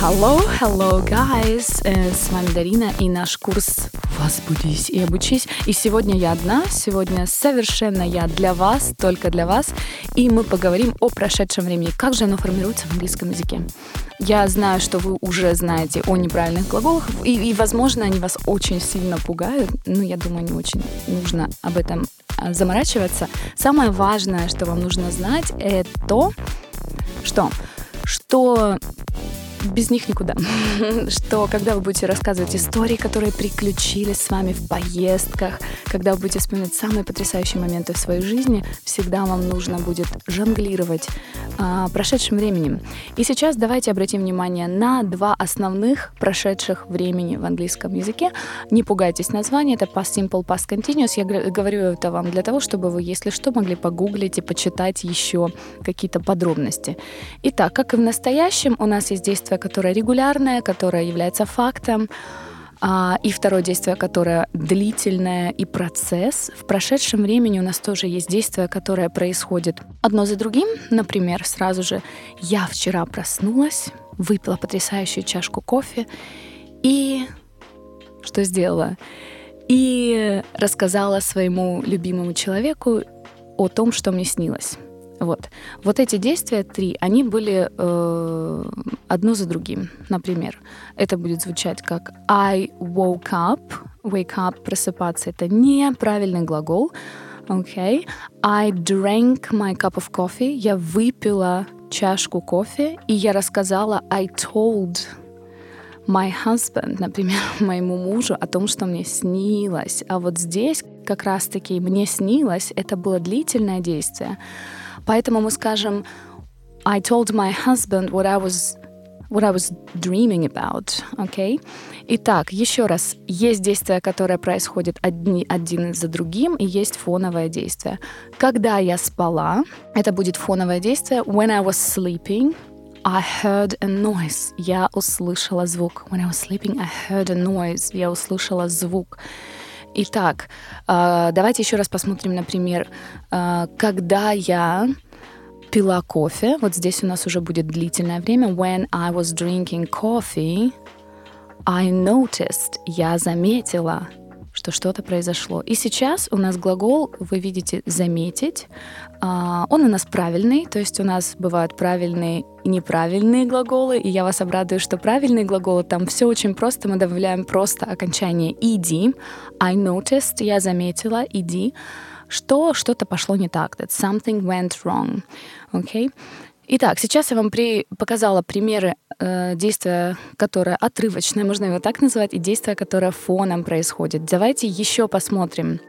Hello, hello, guys! Э, с вами Дарина и наш курс «Возбудись и обучись». И сегодня я одна, сегодня совершенно я для вас, только для вас. И мы поговорим о прошедшем времени, как же оно формируется в английском языке. Я знаю, что вы уже знаете о неправильных глаголах, и, и возможно, они вас очень сильно пугают, но я думаю, не очень нужно об этом а, заморачиваться. Самое важное, что вам нужно знать, это то, что, что без них никуда. Что когда вы будете рассказывать истории, которые приключились с вами в поездках, когда вы будете вспоминать самые потрясающие моменты в своей жизни, всегда вам нужно будет жонглировать а, прошедшим временем. И сейчас давайте обратим внимание на два основных прошедших времени в английском языке. Не пугайтесь названия, это past simple, past continuous. Я говорю это вам для того, чтобы вы, если что, могли погуглить и почитать еще какие-то подробности. Итак, как и в настоящем, у нас есть действие действие, которое регулярное, которое является фактом, а, и второе действие, которое длительное и процесс. В прошедшем времени у нас тоже есть действие, которое происходит одно за другим. Например, сразу же я вчера проснулась, выпила потрясающую чашку кофе и что сделала? И рассказала своему любимому человеку о том, что мне снилось. Вот. Вот эти действия три, они были э, одно за другим. Например, это будет звучать как I woke up. Wake up, просыпаться, это неправильный глагол. Okay. I drank my cup of coffee. Я выпила чашку кофе, и я рассказала I told my husband, например, моему мужу о том, что мне снилось. А вот здесь как раз-таки мне снилось, это было длительное действие. Поэтому мы скажем I told my husband what I was what I was dreaming about, Okay? Итак, еще раз, есть действие, которое происходит одни, один за другим, и есть фоновое действие. Когда я спала, это будет фоновое действие. When I was sleeping, I heard a noise. Я услышала звук. When I was sleeping, I heard a noise. Я услышала звук. Итак, а, давайте еще раз посмотрим, например, а, когда я пила кофе, вот здесь у нас уже будет длительное время, when I was drinking coffee, I noticed, я заметила, что что-то произошло. И сейчас у нас глагол, вы видите, заметить. А, он у нас правильный, то есть у нас бывают правильные и неправильные глаголы, и я вас обрадую, что правильные глаголы, там все очень просто, мы добавляем просто окончание ed. I noticed, я заметила, ed, что что-то пошло не так, that something went wrong. Okay? Итак, сейчас я вам при... показала примеры э, действия, которое отрывочное, можно его так назвать, и действия, которое фоном происходит. Давайте еще посмотрим.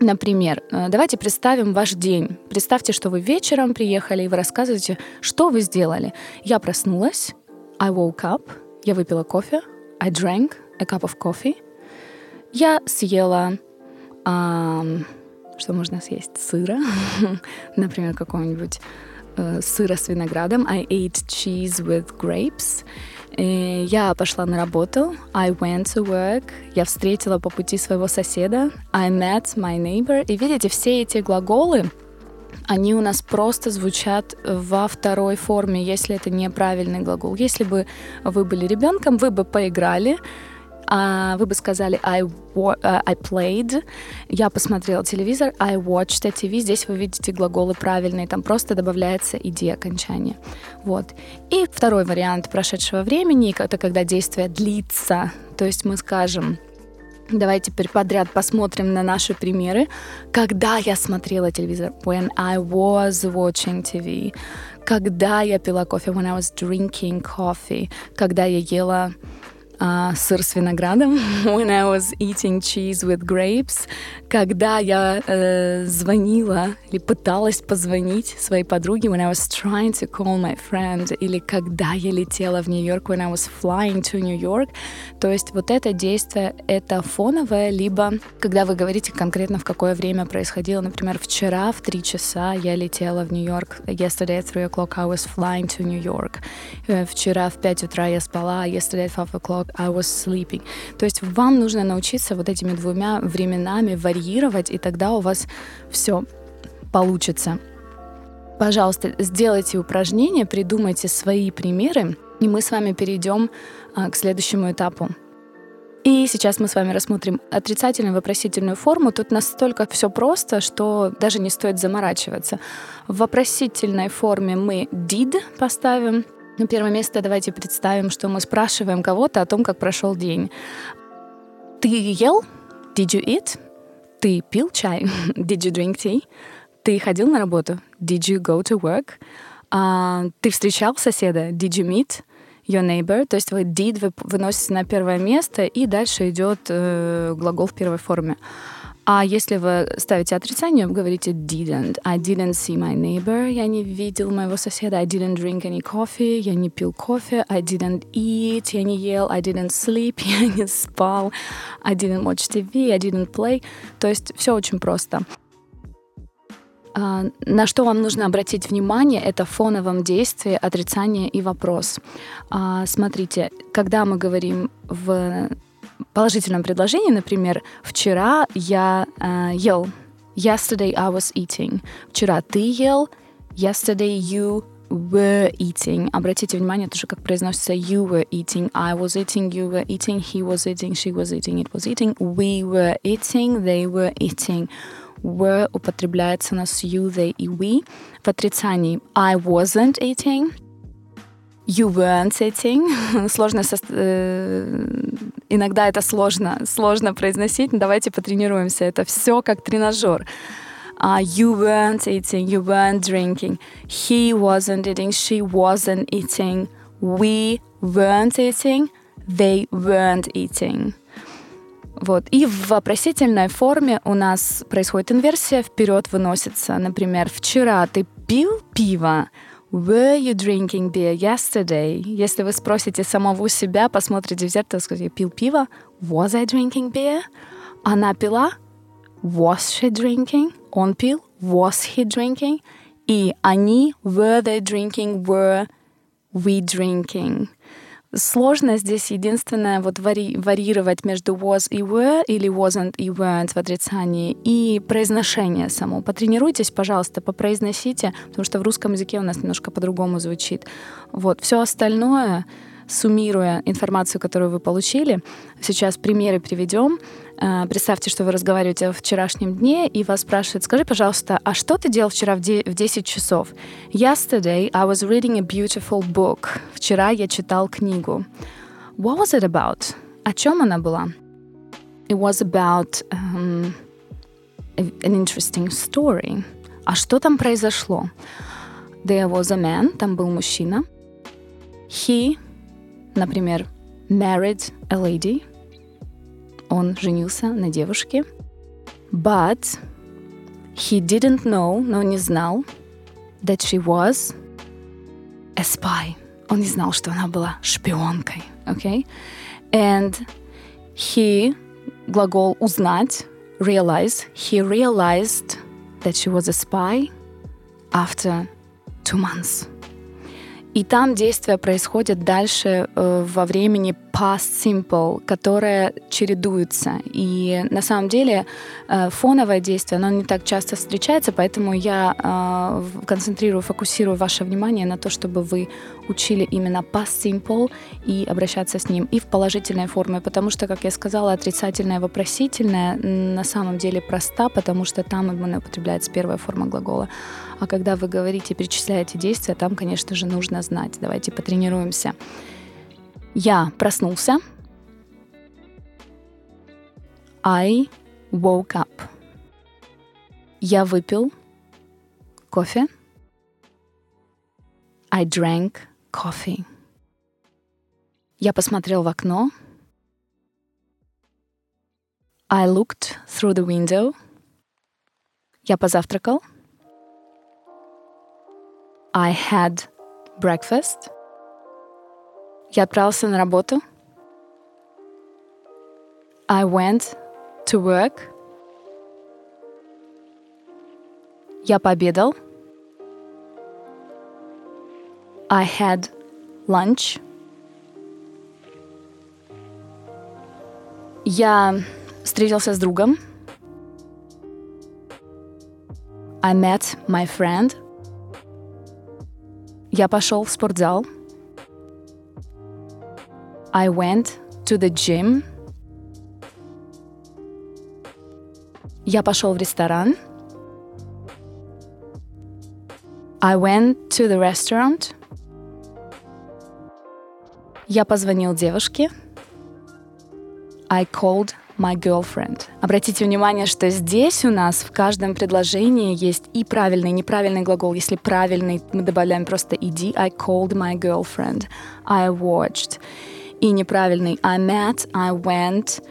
Например, э, давайте представим ваш день. Представьте, что вы вечером приехали, и вы рассказываете, что вы сделали. Я проснулась, I woke up, я выпила кофе, I drank a cup of coffee. Я съела, эм, что можно съесть, сыра, например, какого-нибудь э, сыра с виноградом. I ate cheese with grapes. И я пошла на работу. I went to work. Я встретила по пути своего соседа. I met my neighbor. И видите, все эти глаголы, они у нас просто звучат во второй форме, если это неправильный глагол. Если бы вы были ребенком, вы бы поиграли, а вы бы сказали I, uh, I played, я посмотрела телевизор, I watched a TV. Здесь вы видите глаголы правильные, там просто добавляется идея окончания. Вот. И второй вариант прошедшего времени, это когда действие длится. То есть мы скажем Давайте теперь подряд посмотрим на наши примеры. Когда я смотрела телевизор? When I was watching TV. Когда я пила кофе? When I was drinking coffee. Когда я ела а, сыр с виноградом when I was eating cheese with grapes, когда я э, звонила или пыталась позвонить своей подруге when I was trying to call my friend, или когда я летела в Нью-Йорк when I was flying to New York. То есть вот это действие — это фоновое, либо когда вы говорите конкретно в какое время происходило. Например, вчера в три часа я летела в Нью-Йорк. Yesterday at 3 o'clock I was flying to New York. Э, вчера в 5 утра я спала. Yesterday at 5 o'clock o'clock I was sleeping. То есть вам нужно научиться вот этими двумя временами варьировать, и тогда у вас все получится. Пожалуйста, сделайте упражнение, придумайте свои примеры И мы с вами перейдем а, к следующему этапу. И сейчас мы с вами рассмотрим отрицательную вопросительную форму. Тут настолько все просто, что даже не стоит заморачиваться. В вопросительной форме мы did поставим. На первое место давайте представим, что мы спрашиваем кого-то о том, как прошел день. Ты ел? Did you eat? Ты пил чай? Did you drink tea? Ты ходил на работу? Did you go to work? А, ты встречал соседа? Did you meet your neighbor? То есть вы did вы выносите на первое место, и дальше идет э, глагол в первой форме. А если вы ставите отрицание, вы говорите didn't. I didn't see my neighbor. Я не видел моего соседа. I didn't drink any coffee. Я не пил кофе. I didn't eat. Я не ел. I didn't sleep. Я не спал. I didn't watch TV. I didn't play. То есть все очень просто. А, на что вам нужно обратить внимание, это в фоновом действии отрицание и вопрос. А, смотрите, когда мы говорим в положительном предложении, например, вчера я э, ел. Yesterday I was eating. Вчера ты ел. Yesterday you were eating. Обратите внимание тоже, как произносится you were eating, I was eating, you were eating, he was eating, she was eating, it was eating, we were eating, they were eating. Were употребляется на you, they и we. В отрицании I wasn't eating, you weren't eating. Сложно со... Э, иногда это сложно, сложно произносить. Давайте потренируемся. Это все как тренажер. Uh, you weren't eating, you weren't drinking. He wasn't eating, she wasn't eating. We weren't eating, they weren't eating. Вот. И в вопросительной форме у нас происходит инверсия, вперед выносится. Например, вчера ты пил пиво, Were you drinking beer yesterday? Если вы спросите самого себя, посмотрите в зеркало, скажите, пил пиво? Was I drinking beer? Она пила? Was she drinking? Он пил? Was he drinking? И они, were they drinking? Were we drinking? Сложно здесь единственное вот вари варьировать между was и were или wasn't и weren't в отрицании и произношение само. Потренируйтесь, пожалуйста, попроизносите, потому что в русском языке у нас немножко по-другому звучит. Вот. Все остальное суммируя информацию, которую вы получили, сейчас примеры приведем. Э, представьте, что вы разговариваете о вчерашнем дне, и вас спрашивают, скажи, пожалуйста, а что ты делал вчера в 10 часов? Yesterday I was reading a beautiful book. Вчера я читал книгу. What was it about? О чем она была? It was about um, an interesting story. А что там произошло? There was a man, там был мужчина. He Например, married a lady. Он женился на девушке. But he didn't know, но не знал, that she was a spy. Он не знал, что она была шпионкой. Okay? And he, глагол узнать, realize, he realized that she was a spy after two months. И там действие происходит дальше э, во времени past simple, которое чередуется. И на самом деле э, фоновое действие, оно не так часто встречается, поэтому я э, концентрирую, фокусирую ваше внимание на то, чтобы вы учили именно past simple и обращаться с ним и в положительной форме, потому что, как я сказала, отрицательное вопросительное на самом деле проста, потому что там именно употребляется первая форма глагола. А когда вы говорите, перечисляете действия, там, конечно же, нужно знать. Давайте потренируемся. Я проснулся. I woke up. Я выпил кофе. I drank coffee. Я посмотрел в окно. I looked through the window. Я позавтракал. I had breakfast. Я отправился на работу. I went to work. Я пообедал. I had lunch. Я встретился с другом. I met my friend. Я пошел в спортзал. I went to the gym. Я пошел в ресторан. I went to the restaurant. Я позвонил девушке. I called my girlfriend. Обратите внимание, что здесь у нас в каждом предложении есть и правильный, и неправильный глагол. Если правильный, мы добавляем просто иди. I called my girlfriend. I watched. И неправильный I met, I went,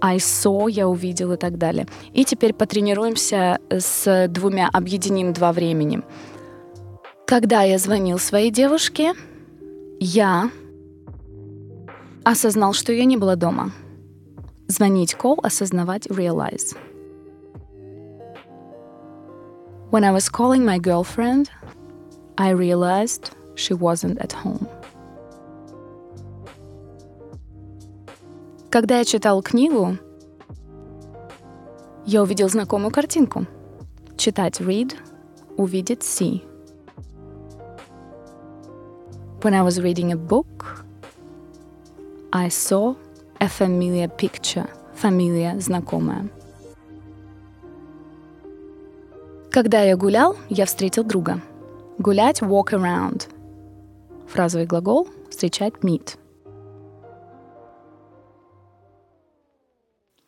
I saw, я увидел и так далее. И теперь потренируемся с двумя, объединим два времени. Когда я звонил своей девушке, я осознал, что ее не было дома. Звонить call, осознавать realize. When I was calling my girlfriend, I realized she wasn't at home. Когда я читал книгу, я увидел знакомую картинку. Читать read, увидеть see. When I was reading a book, I saw a familiar picture. Фамилия знакомая. Когда я гулял, я встретил друга. Гулять walk around. Фразовый глагол встречать meet.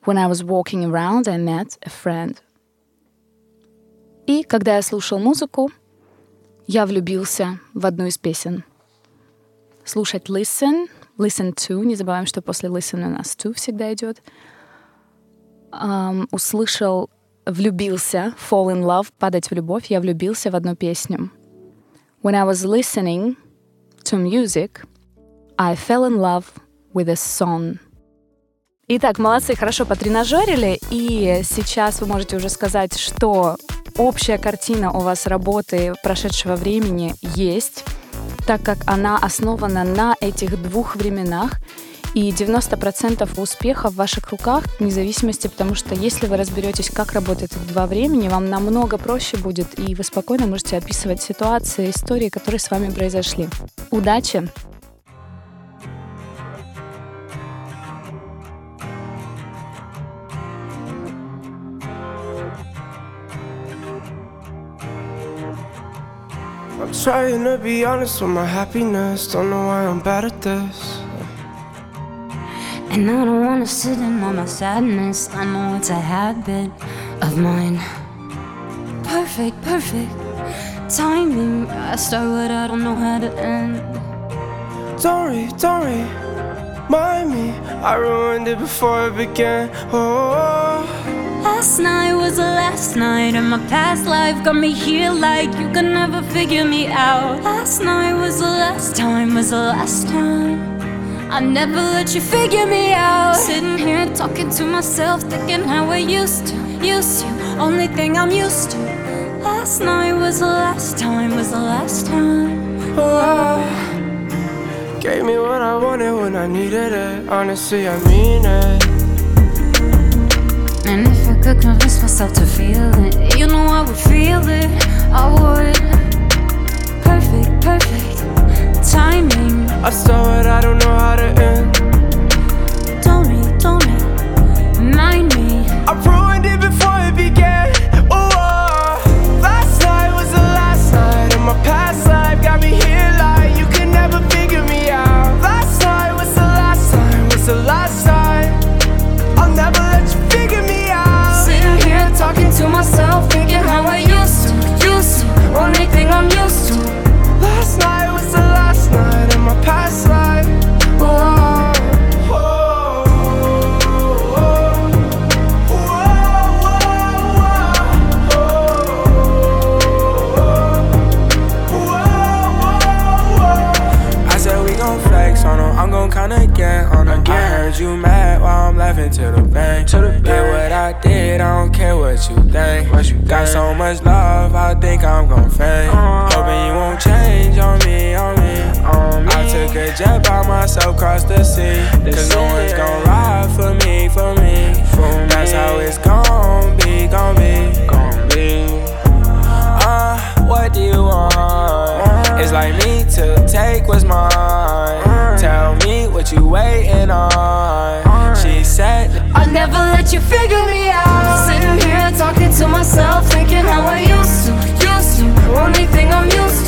When I was walking around, I met a friend. И когда я слушал музыку, я влюбился в одну из песен. Слушать listen, listen to, не забываем, что после listen у нас to всегда идет. Um, услышал, влюбился, fall in love, падать в любовь, я влюбился в одну песню. When I was listening to music, I fell in love with a song. Итак, молодцы, хорошо потренажерили, и сейчас вы можете уже сказать, что общая картина у вас работы прошедшего времени есть, так как она основана на этих двух временах, и 90% успеха в ваших руках, вне зависимости, потому что если вы разберетесь, как работают эти два времени, вам намного проще будет, и вы спокойно можете описывать ситуации, истории, которые с вами произошли. Удачи! Trying to be honest with my happiness. Don't know why I'm bad at this. And I don't wanna sit in on my sadness. I know it's a habit of mine. Perfect, perfect timing. I start what I don't know how to end. Don't worry, don't worry. Mind me, I ruined it before it began. Oh. Last night was the last night, and my past life got me here like you could never figure me out. Last night was the last time, was the last time. I never let you figure me out. Sitting here talking to myself, thinking how I used to, used to. Only thing I'm used to. Last night was the last time, was the last time. Oh, gave me what I wanted when I needed it. Honestly, I mean it. Could convince myself to feel it, you know I would feel it. I would. Perfect, perfect timing. I start what I don't know how to end. You mad while I'm laughing to the bank. To the bank. Did what I did, I don't care what you think. What you Got so much love, I think I'm gon' faint. Uh-huh. Hoping you won't change on me, on me. On me. I took a jet by myself across the sea. Cause no one's gon' ride for me, for me. For That's how it's gon' be, gon' be. Gon' be. Uh, what do you want? It's uh-huh. like me to take what's mine. Uh-huh. Tell me what you waiting on. She I'll never let you figure me out. Sitting here talking to myself, thinking how I used to, used to. Only thing I'm used to.